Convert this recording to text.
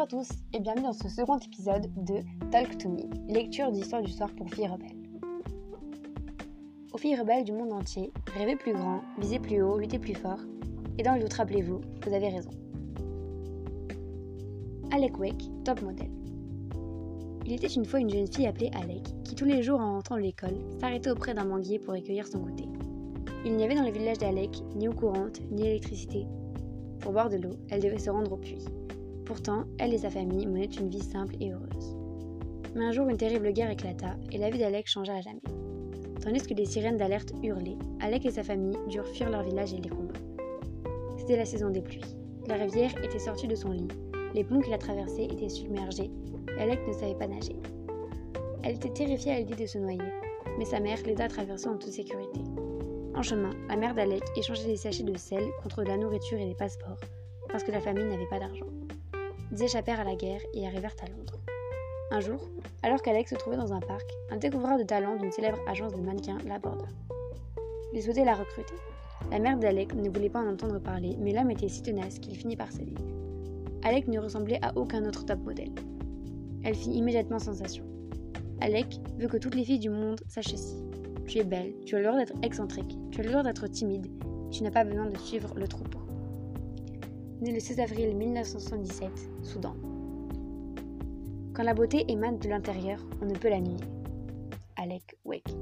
à tous et bienvenue dans ce second épisode de Talk to Me, lecture d'histoire du soir pour filles rebelles. Aux filles rebelles du monde entier, rêvez plus grand, visez plus haut, luttez plus fort, et dans le doute rappelez-vous, vous avez raison. Alec Wake, top modèle. Il était une fois une jeune fille appelée Alec qui tous les jours en rentrant de l'école s'arrêtait auprès d'un manguier pour recueillir son goûter. Il n'y avait dans le village d'Alec ni eau courante ni électricité. Pour boire de l'eau, elle devait se rendre au puits. Pourtant, elle et sa famille menaient une vie simple et heureuse. Mais un jour, une terrible guerre éclata et la vie d'Alec changea à jamais. Tandis que les sirènes d'alerte hurlaient, Alec et sa famille durent fuir leur village et les combats. C'était la saison des pluies. La rivière était sortie de son lit, les ponts qu'il a traversés étaient submergés Alec ne savait pas nager. Elle était terrifiée à l'idée de se noyer, mais sa mère l'aida à traverser en toute sécurité. En chemin, la mère d'Alec échangeait des sachets de sel contre de la nourriture et des passeports, parce que la famille n'avait pas d'argent. Ils échappèrent à la guerre et arrivèrent à Londres. Un jour, alors qu'Alex se trouvait dans un parc, un découvreur de talent d'une célèbre agence de mannequins l'aborda. Il souhaitait la recruter. La mère d'Alec ne voulait pas en entendre parler, mais l'homme était si tenace qu'il finit par céder. Alec ne ressemblait à aucun autre top modèle. Elle fit immédiatement sensation. Alec veut que toutes les filles du monde sachent ceci. Tu es belle, tu as le droit d'être excentrique, tu as le droit d'être timide, tu n'as pas besoin de suivre le troupeau né le 16 avril 1977, Soudan. Quand la beauté émane de l'intérieur, on ne peut la nier. Alec Wake.